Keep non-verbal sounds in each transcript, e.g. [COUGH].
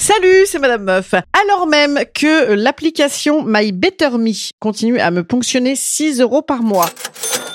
Salut, c'est Madame Meuf. Alors même que l'application My Better Me continue à me ponctionner 6 euros par mois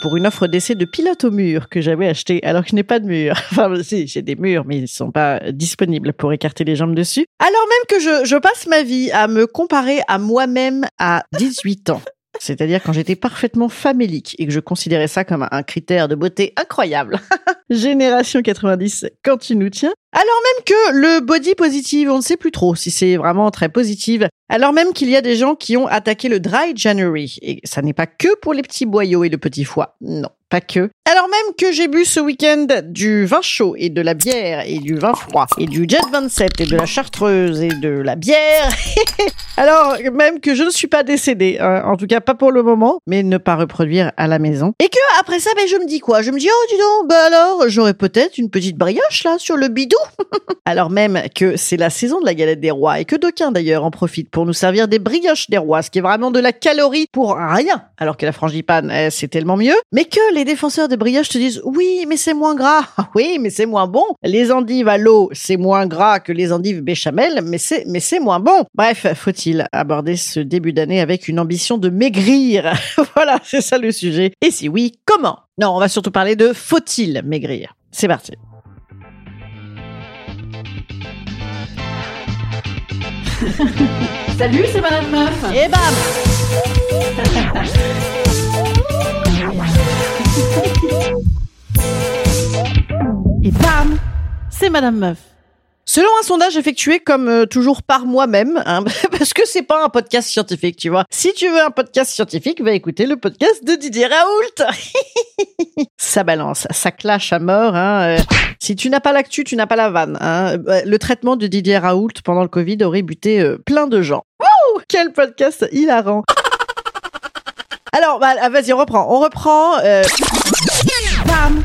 pour une offre d'essai de pilote au mur que j'avais acheté alors que je n'ai pas de mur. [LAUGHS] Enfin, si, j'ai des murs, mais ils ne sont pas disponibles pour écarter les jambes dessus. Alors même que je, je passe ma vie à me comparer à moi-même à 18 ans. C'est-à-dire quand j'étais parfaitement famélique et que je considérais ça comme un critère de beauté incroyable. [LAUGHS] Génération 90, quand tu nous tiens. Alors même que le body positive, on ne sait plus trop si c'est vraiment très positive. Alors même qu'il y a des gens qui ont attaqué le dry January. Et ça n'est pas que pour les petits boyaux et le petit foie. Non, que. Alors même que j'ai bu ce week-end du vin chaud et de la bière et du vin froid et du Jet 27 et de la chartreuse et de la bière. [LAUGHS] Alors même que je ne suis pas décédée, hein, en tout cas pas pour le moment, mais ne pas reproduire à la maison. Et que après ça, ben je me dis quoi? Je me dis oh dis donc, bah alors j'aurais peut-être une petite brioche là sur le bidou. [LAUGHS] alors même que c'est la saison de la galette des rois et que d'aucuns d'ailleurs en profitent pour nous servir des brioches des rois, ce qui est vraiment de la calorie pour rien, alors que la frangipane eh, c'est tellement mieux. Mais que les défenseurs des brioches te disent oui mais c'est moins gras, [LAUGHS] oui mais c'est moins bon. Les endives à l'eau c'est moins gras que les endives béchamel, mais c'est mais c'est moins bon. Bref, faut-il aborder ce début d'année avec une ambition de maigrir? [LAUGHS] Voilà, c'est ça le sujet. Et si oui, comment? Non, on va surtout parler de faut-il maigrir. C'est parti. [LAUGHS] Salut, c'est Madame Meuf. Et bam C'est Madame Meuf. Selon un sondage effectué comme euh, toujours par moi-même, hein, [LAUGHS] parce que c'est pas un podcast scientifique, tu vois. Si tu veux un podcast scientifique, va écouter le podcast de Didier Raoult. [LAUGHS] ça balance, ça clash à mort. Hein. euh. Si tu n'as pas l'actu, tu n'as pas la vanne. Hein. Euh, Le traitement de Didier Raoult pendant le Covid aurait buté euh, plein de gens. Wouh Quel podcast hilarant. Alors, bah, ah, vas-y, on reprend. On reprend. Bam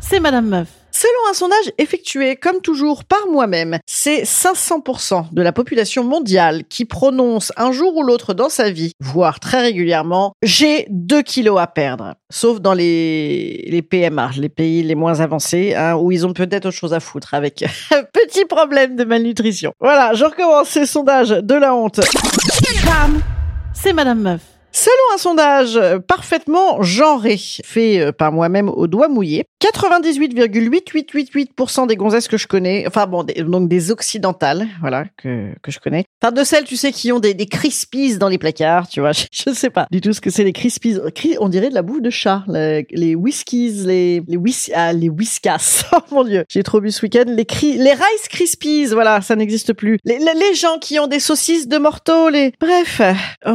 C'est Madame Meuf. Selon un sondage effectué, comme toujours, par moi-même, c'est 500% de la population mondiale qui prononce un jour ou l'autre dans sa vie, voire très régulièrement, j'ai 2 kilos à perdre. Sauf dans les, les PMA, les pays les moins avancés, hein, où ils ont peut-être autre chose à foutre avec [LAUGHS] un petit problème de malnutrition. Voilà, je recommence ce sondage de la honte. C'est Madame Meuf. Selon un sondage euh, parfaitement genré, fait euh, par moi-même au doigt mouillé, 98,8888% des gonzesses que je connais, enfin bon, donc des occidentales, voilà, que, que je connais. Enfin, de celles, tu sais, qui ont des, crispies dans les placards, tu vois, [LAUGHS] je, je sais pas du tout ce que c'est les crispies. Cri- On dirait de la bouffe de chat, les, whiskies, les, les whis, ah, les whiskas. [LAUGHS] Oh mon dieu, j'ai trop bu ce week-end. Les les Rice Krispies, voilà, ça n'existe plus. Les, gens qui ont des saucisses de morteau, les, bref, [LAUGHS]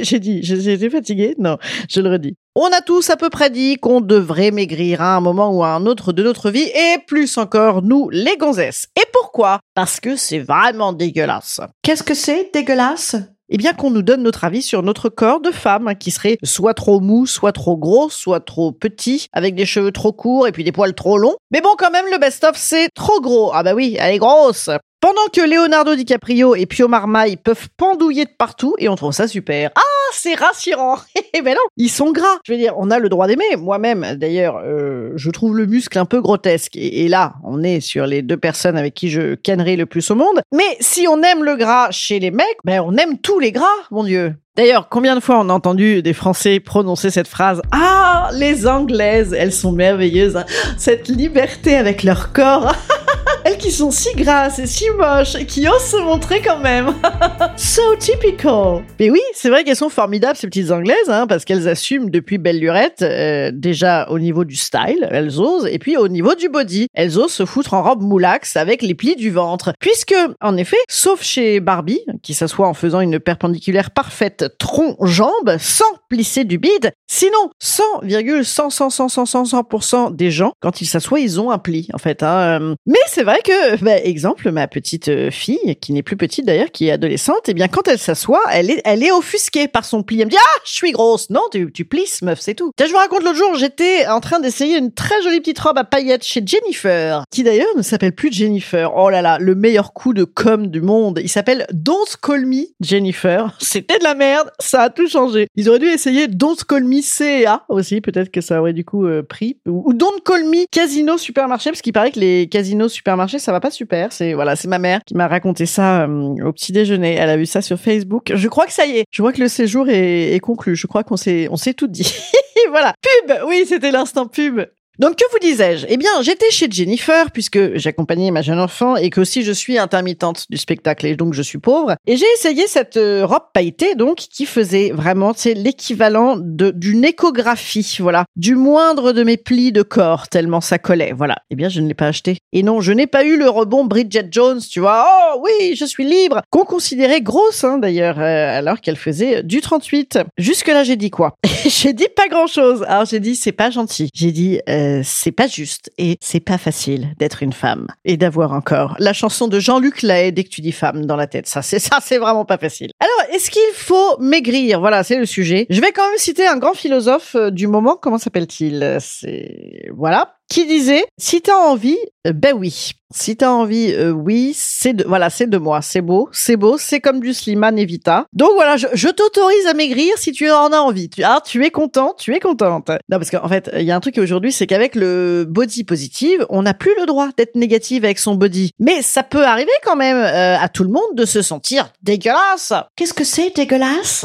j'ai j'ai été fatiguée? Non, je le redis. On a tous à peu près dit qu'on devrait maigrir à un moment ou à un autre de notre vie, et plus encore nous, les gonzesses. Et pourquoi? Parce que c'est vraiment dégueulasse. Qu'est-ce que c'est dégueulasse? Eh bien qu'on nous donne notre avis sur notre corps de femme, hein, qui serait soit trop mou, soit trop gros, soit trop petit, avec des cheveux trop courts et puis des poils trop longs. Mais bon, quand même, le best-of, c'est trop gros. Ah bah oui, elle est grosse. Pendant que Leonardo DiCaprio et Pio Marmaille peuvent pendouiller de partout, et on trouve ça super. Ah, [LAUGHS] c'est rassurant. [LAUGHS] Eh ben non, ils sont gras. Je veux dire, on a le droit d'aimer. Moi-même, d'ailleurs, euh, je trouve le muscle un peu grotesque. Et, et là, on est sur les deux personnes avec qui je cannerai le plus au monde. Mais si on aime le gras chez les mecs, ben on aime tous les gras, mon Dieu. D'ailleurs, combien de fois on a entendu des Français prononcer cette phrase Ah, les Anglaises, elles sont merveilleuses. hein. Cette liberté avec leur corps. [LAUGHS] Elles qui sont si grasses et si moches et qui osent se montrer quand même. [LAUGHS] so typical. Mais oui, c'est vrai qu'elles sont formidables ces petites anglaises, hein, parce qu'elles assument depuis belle lurette, euh, déjà au niveau du style, elles osent, et puis au niveau du body, elles osent se foutre en robe moulax avec les plis du ventre. Puisque, en effet, sauf chez Barbie, qui s'assoit en faisant une perpendiculaire parfaite tronc-jambe, sans plisser du bide, sinon 100,100 100 100 100 100 100% des gens, quand ils s'assoient, ils ont un pli, en fait. Hein. Mais c'est vrai que, bah, exemple, ma petite euh, fille, qui n'est plus petite d'ailleurs, qui est adolescente, eh bien, quand elle s'assoit, elle est, elle est offusquée par son pli. Elle me dit, ah, je suis grosse. Non, tu, tu plisses, meuf, c'est tout. je vous raconte l'autre jour, j'étais en train d'essayer une très jolie petite robe à paillettes chez Jennifer, qui d'ailleurs ne s'appelle plus Jennifer. Oh là là, le meilleur coup de com du monde. Il s'appelle Don't Call Me Jennifer. [LAUGHS] C'était de la merde. Ça a tout changé. Ils auraient dû essayer Don't Call Me CA aussi. Peut-être que ça aurait du coup euh, pris. Ou Don't Call Me Casino Supermarché, parce qu'il paraît que les casinos supermarchés, ça va pas super. C'est, voilà, c'est ma mère qui m'a raconté ça euh, au petit déjeuner. Elle a vu ça sur Facebook. Je crois que ça y est. Je crois que le séjour est, conclu. Je crois qu'on s'est, on s'est tout dit. [LAUGHS] voilà. Pub! Oui, c'était l'instant pub. Donc que vous disais-je? Eh bien, j'étais chez Jennifer puisque j'accompagnais ma jeune enfant et que aussi je suis intermittente du spectacle et donc je suis pauvre. Et j'ai essayé cette euh, robe pailletée donc qui faisait vraiment c'est l'équivalent d'une échographie, voilà, du moindre de mes plis de corps tellement ça collait. Voilà. Eh bien, je ne l'ai pas acheté. Et non, je n'ai pas eu le rebond Bridget Jones, tu vois. Oh oui, je suis libre, qu'on considérait grosse hein, d'ailleurs euh, alors qu'elle faisait du 38. Jusque là, j'ai dit quoi? [LAUGHS] J'ai dit pas grand-chose. Alors j'ai dit c'est pas gentil. J'ai dit euh, euh, c'est pas juste et c'est pas facile d'être une femme et d'avoir encore la chanson de Jean-Luc Lahaye dès que tu dis femme dans la tête. Ça, c'est [LAUGHS] ça, c'est vraiment pas facile. Alors, est-ce qu'il faut maigrir? Voilà, c'est le sujet. Je vais quand même citer un grand philosophe euh, du moment. Comment s'appelle-t-il? C'est voilà qui disait si t'as envie, euh, ben oui. Si t'as envie, euh, oui, c'est de, voilà, c'est de moi, c'est beau, c'est beau, c'est comme du Slimane Evita. Donc voilà, je, je t'autorise à maigrir si tu en as envie. Tu, ah, tu es content, tu es contente. Non, parce qu'en fait, il y a un truc aujourd'hui, c'est qu'avec le body positive, on n'a plus le droit d'être négative avec son body. Mais ça peut arriver quand même euh, à tout le monde de se sentir dégueulasse. Qu'est-ce que c'est dégueulasse?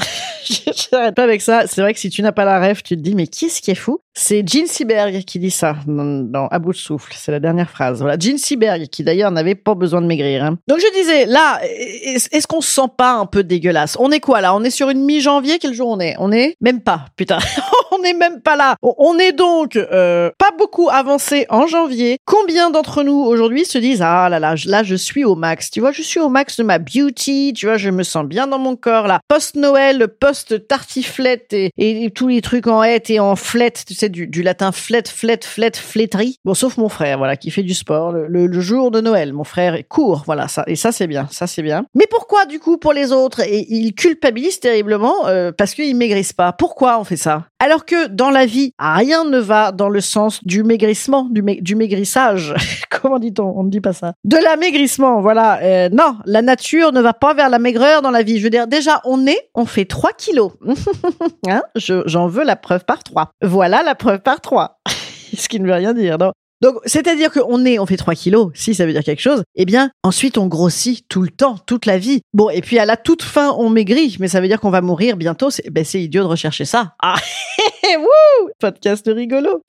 [LAUGHS] J'arrête pas avec ça. C'est vrai que si tu n'as pas la rêve, tu te dis mais qui est-ce qui est fou? C'est Jean Seberg qui dit ça dans, À bout de souffle. C'est la dernière phrase. Voilà, Jean Seberg qui d'ailleurs n'avait pas besoin de maigrir. Hein. Donc je disais là, est-ce qu'on se sent pas un peu dégueulasse? On est quoi là? On est sur une mi-janvier? Quel jour on est? On est même pas. Putain, [LAUGHS] on n'est même pas là. On est donc euh, pas beaucoup avancé en janvier. Combien d'entre nous aujourd'hui se disent ah là là là je suis au max. Tu vois, je suis au max de ma beauty. Tu vois, je me sens bien dans mon corps là. Post Noël, post tartiflette et, tous les trucs en hête et en flette. Tu sais du, du latin flette, flette, flette, flétrie. Bon, sauf mon frère, voilà, qui fait du le, jour de Noël. Mon frère court, voilà ça et ça c'est bien, ça c'est bien. Mais pourquoi du coup pour les autres? Et ils culpabilisent terriblement euh, parce qu'ils maigrissent pas. Pourquoi on fait ça? Alors que dans la vie, rien ne va dans le sens du maigrissement, du, du maigrissage. [LAUGHS] Comment dit-on? On ne dit pas ça. De l'amaigrissement, voilà. Euh, non, la nature ne va pas vers la maigreur dans la vie. Je veux dire, déjà, on est, on fait 3 kilos. [LAUGHS] hein? J'en veux la preuve par 3. Voilà la preuve par 3. [LAUGHS] Ce qui ne veut rien dire, non? Donc, c'est-à-dire qu'on est, on fait 3 kilos, si ça veut dire quelque chose, eh bien, ensuite, on grossit tout le temps, toute la vie. Bon, et puis à la toute fin, on maigrit, mais ça veut dire qu'on va mourir bientôt. C'est, ben, idiot de rechercher ça. Ah, [LAUGHS] wouh Podcast rigolo.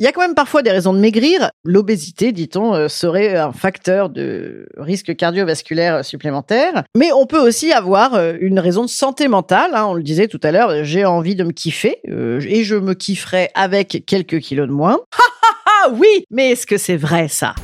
Il y a quand même parfois des raisons de maigrir. L'obésité, dit-on, euh, serait un facteur de risque cardiovasculaire supplémentaire. Mais on peut aussi avoir euh, une raison de santé mentale. Hein. on le disait tout à l'heure, j'ai envie de me kiffer euh, et je me kifferai avec quelques kilos de moins. Ha oui, mais est-ce que c'est vrai ça?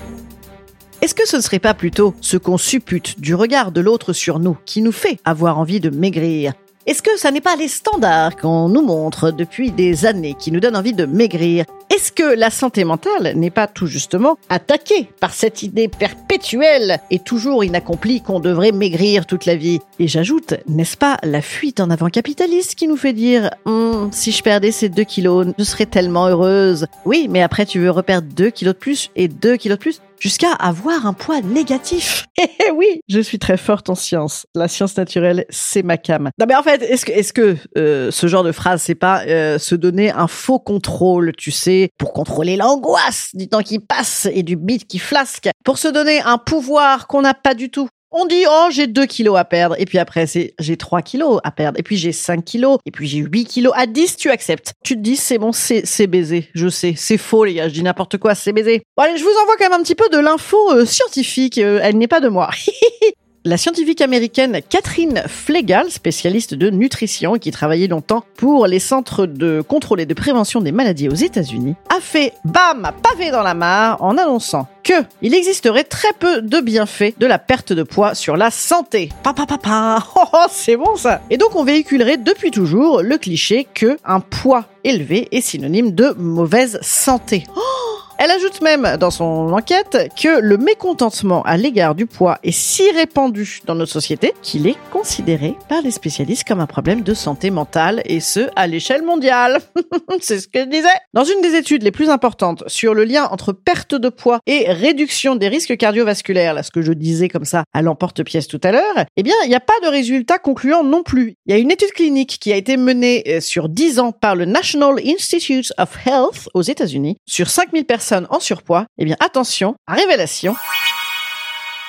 Est-ce que ce ne serait pas plutôt ce qu'on suppute du regard de l'autre sur nous qui nous fait avoir envie de maigrir? Est-ce que ça n'est pas les standards qu'on nous montre depuis des années qui nous donnent envie de maigrir? Est-ce que la santé mentale n'est pas tout justement attaquée par cette idée perpétuelle et toujours inaccomplie qu'on devrait maigrir toute la vie? Et j'ajoute, n'est-ce pas la fuite en avant capitaliste qui nous fait dire hum, si je perdais ces deux kilos, je serais tellement heureuse. Oui, mais après tu veux reperdre deux kilos de plus et deux kilos de plus jusqu'à avoir un poids négatif. [LAUGHS] Eh oui, je suis très forte en science. La science naturelle, c'est ma cam. Non mais en fait, est-ce que, est-ce que euh, ce genre de phrase, c'est pas euh, se donner un faux contrôle, tu sais, pour contrôler l'angoisse du temps qui passe et du beat qui flasque, pour se donner un pouvoir qu'on n'a pas du tout On dit, oh, j'ai 2 kilos à perdre. Et puis après, c'est, j'ai 3 kilos à perdre. Et puis j'ai 5 kilos. Et puis j'ai 8 kilos. À 10, tu acceptes. Tu te dis, c'est bon, c'est, c'est baisé. Je sais. C'est faux, les gars. Je dis n'importe quoi. C'est baisé. Bon, allez, je vous envoie quand même un petit peu de l'info euh, scientifique. Euh, elle n'est pas de moi. [LAUGHS] La scientifique américaine Catherine Flegal, spécialiste de nutrition qui travaillait longtemps pour les centres de contrôle et de prévention des maladies aux États-Unis, a fait bam pavé dans la mare en annonçant que il existerait très peu de bienfaits de la perte de poids sur la santé. Papa papa, [LAUGHS] oh, oh, c'est bon ça. Et donc on véhiculerait depuis toujours le cliché que un poids élevé est synonyme de mauvaise santé. Oh elle ajoute même dans son enquête que le mécontentement à l'égard du poids est si répandu dans notre société qu'il est considéré par les spécialistes comme un problème de santé mentale et ce à l'échelle mondiale. [LAUGHS] C'est ce que je disais. Dans une des études les plus importantes sur le lien entre perte de poids et réduction des risques cardiovasculaires, là ce que je disais comme ça à l'emporte-pièce tout à l'heure, eh bien il n'y a pas de résultats concluants non plus. Il y a une étude clinique qui a été menée euh, sur 10 ans par le National Institute of Health aux États-Unis sur 5000 personnes en surpoids, eh bien attention, révélation,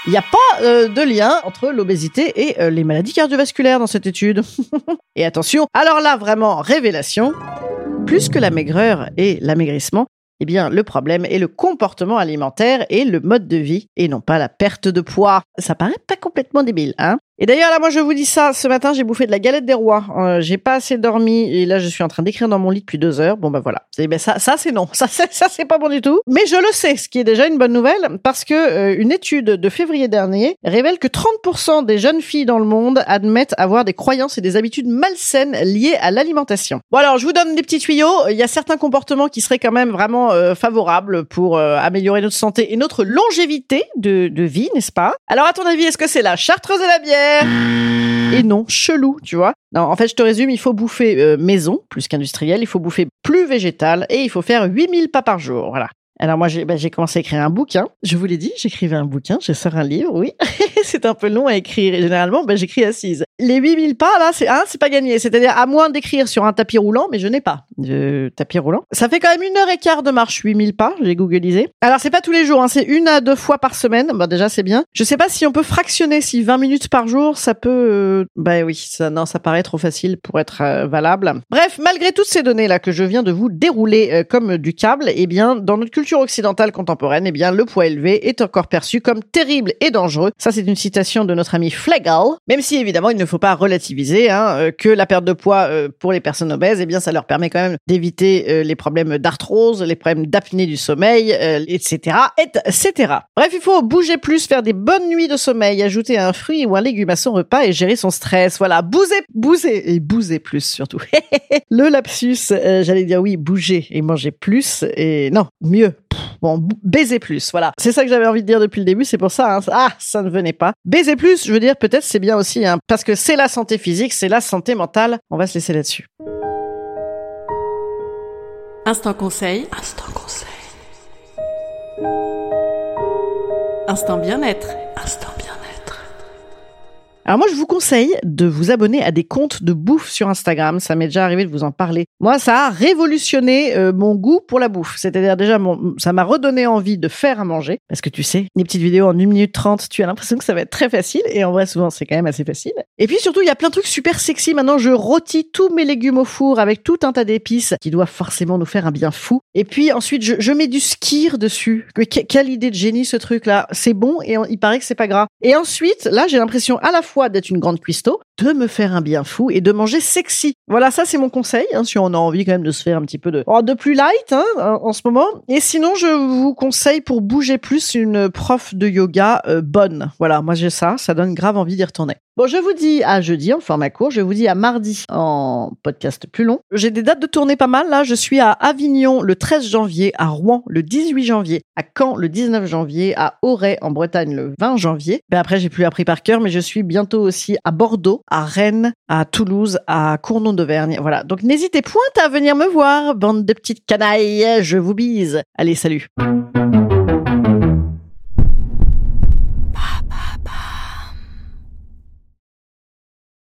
il n'y a pas euh, de lien entre l'obésité et euh, les maladies cardiovasculaires dans cette étude. [LAUGHS] et attention, alors là vraiment révélation, plus que la maigreur et l'amaigrissement, eh bien, le problème est le comportement alimentaire et le mode de vie, et non pas la perte de poids. Ça paraît pas complètement débile, hein? Et d'ailleurs là moi je vous dis ça, ce matin j'ai bouffé de la galette des rois, euh, j'ai pas assez dormi et là je suis en train d'écrire dans mon lit depuis deux heures. Bon bah voilà, ben ça ça c'est non, ça c'est ça c'est pas bon du tout. Mais je le sais, ce qui est déjà une bonne nouvelle parce que euh, une étude de février dernier révèle que 30% des jeunes filles dans le monde admettent avoir des croyances et des habitudes malsaines liées à l'alimentation. Bon alors je vous donne des petits tuyaux, il y a certains comportements qui seraient quand même vraiment euh, favorables pour améliorer notre santé et notre longévité de, de vie, n'est-ce pas? Alors à ton avis, est-ce que c'est la chartreuse et la bière? Et non, chelou, tu vois. Non, en fait, je te résume, il faut bouffer euh, maison plus qu'industriel, il faut bouffer plus végétal et il faut faire 8000 pas par jour. Voilà. Alors moi, ben, j'ai commencé à écrire un bouquin. Je vous l'ai dit, j'écrivais un bouquin, je sors un livre, oui. [LAUGHS] [LAUGHS] c'est un peu long à écrire et généralement, ben, j'écris assise. Les 8000 pas, là, c'est hein, c'est pas gagné. C'est-à-dire, à moins d'écrire sur un tapis roulant, mais je n'ai pas de tapis roulant. Ça fait quand même une heure et quart de marche, 8000 pas, j'ai googlisé. Alors, c'est pas tous les jours, hein, c'est une à deux fois par semaine. Bah, déjà, c'est bien. Je sais pas si on peut fractionner, si 20 minutes par jour, ça peut... Euh... Bah oui, ça, non, ça paraît trop facile pour être euh, valable. Bref, malgré toutes ces données-là que je viens de vous dérouler euh, comme du câble, eh bien, dans notre culture occidentale contemporaine, eh bien, le poids élevé est encore perçu comme terrible et dangereux. Ça, c'est une citation de notre ami Flegel. Même si, évidemment, il ne faut pas relativiser hein, euh, que la perte de poids euh, pour les personnes obèses, eh bien, ça leur permet quand même d'éviter euh, les problèmes d'arthrose, les problèmes d'apnée du sommeil, etc., etc. Bref, il faut bouger plus, faire des bonnes nuits de sommeil, ajouter un fruit ou un légume à son repas et gérer son stress. Voilà, bouser, bouser et bouser plus surtout. [LAUGHS] Le lapsus, j'allais dire oui, bouger et manger plus et non, mieux. Bon, baiser plus, voilà. C'est ça que j'avais envie de dire depuis le début, c'est pour ça. Hein. Ah, ça ne venait pas. Baiser plus, je veux dire, peut-être c'est bien aussi, hein, parce que c'est la santé physique, c'est la santé mentale. On va se laisser là-dessus. Instant conseil. Instant conseil. Instant bien-être. Instant alors moi, je vous conseille de vous abonner à des comptes de bouffe sur Instagram. Ça m'est déjà arrivé de vous en parler. Moi, ça a révolutionné euh, mon goût pour la bouffe. C'est-à-dire déjà, ça m'a redonné envie de faire à manger. Parce que tu sais, les petites vidéos en 1 minute 30, tu as l'impression que ça va être très facile. Et en vrai, souvent, c'est quand même assez facile. Et puis surtout, il y a plein de trucs super sexy. Maintenant, je rôtis tous mes légumes au four avec tout un tas d'épices qui doivent forcément nous faire un bien fou. Et puis ensuite, je, je mets du skir dessus. quelle idée de génie ce truc-là. C'est bon et il paraît que c'est pas gras. Et ensuite, là, j'ai l'impression à la fois d'être une grande cuistot, de me faire un bien fou et de manger sexy. Voilà, ça c'est mon conseil, hein, si on a envie quand même de se faire un petit peu de, oh, de plus light hein, en ce moment. Et sinon, je vous conseille pour bouger plus une prof de yoga euh, bonne. Voilà, moi j'ai ça, ça donne grave envie d'y retourner. Bon, je vous dis à jeudi en format court, je vous dis à mardi en podcast plus long. J'ai des dates de tournée pas mal là, je suis à Avignon le 13 janvier, à Rouen le 18 janvier, à Caen le 19 janvier, à Auray en Bretagne le 20 janvier. Ben après, j'ai plus appris par cœur, mais je suis bientôt aussi à Bordeaux, à Rennes, à Toulouse, à Cournon d'Auvergne. Voilà. Donc n'hésitez point à venir me voir, bande de petites canailles, je vous bise. Allez, salut.